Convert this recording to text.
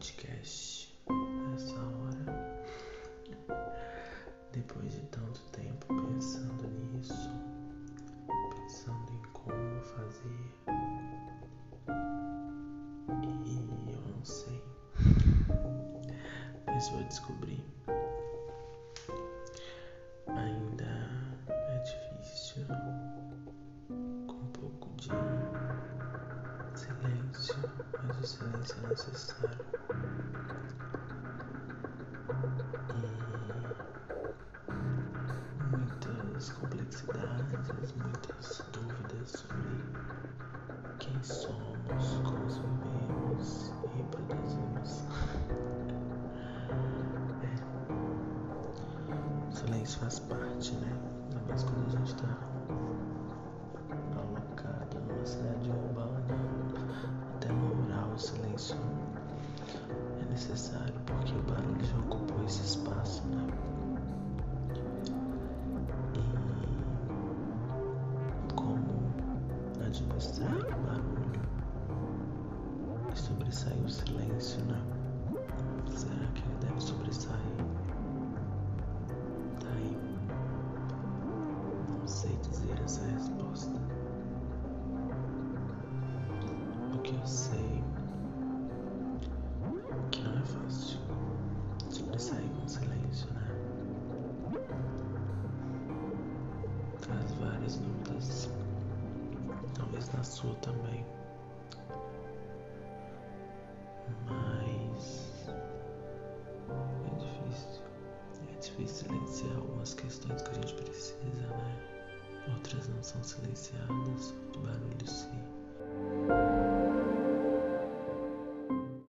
podcast nessa hora. Depois de tanto tempo pensando nisso, pensando em como fazer. E eu não sei. Mas vou descobrir. Ainda é difícil. Com um pouco de mas o silêncio é necessário. E muitas complexidades, muitas dúvidas sobre quem somos, vivemos e reproduzimos. É. O silêncio faz parte, né? Ainda mais quando a gente está necessário porque o barulho já ocupou esse espaço, né? E como administrar o barulho e sobressair o silêncio, né? Será que ele deve sobressair? Tá aí. Não sei dizer essa resposta. Sobressair com silêncio, né? Traz várias dúvidas, talvez na sua também. Mas é difícil. É difícil silenciar algumas questões que a gente precisa, né? Outras não são silenciadas, o barulho sim.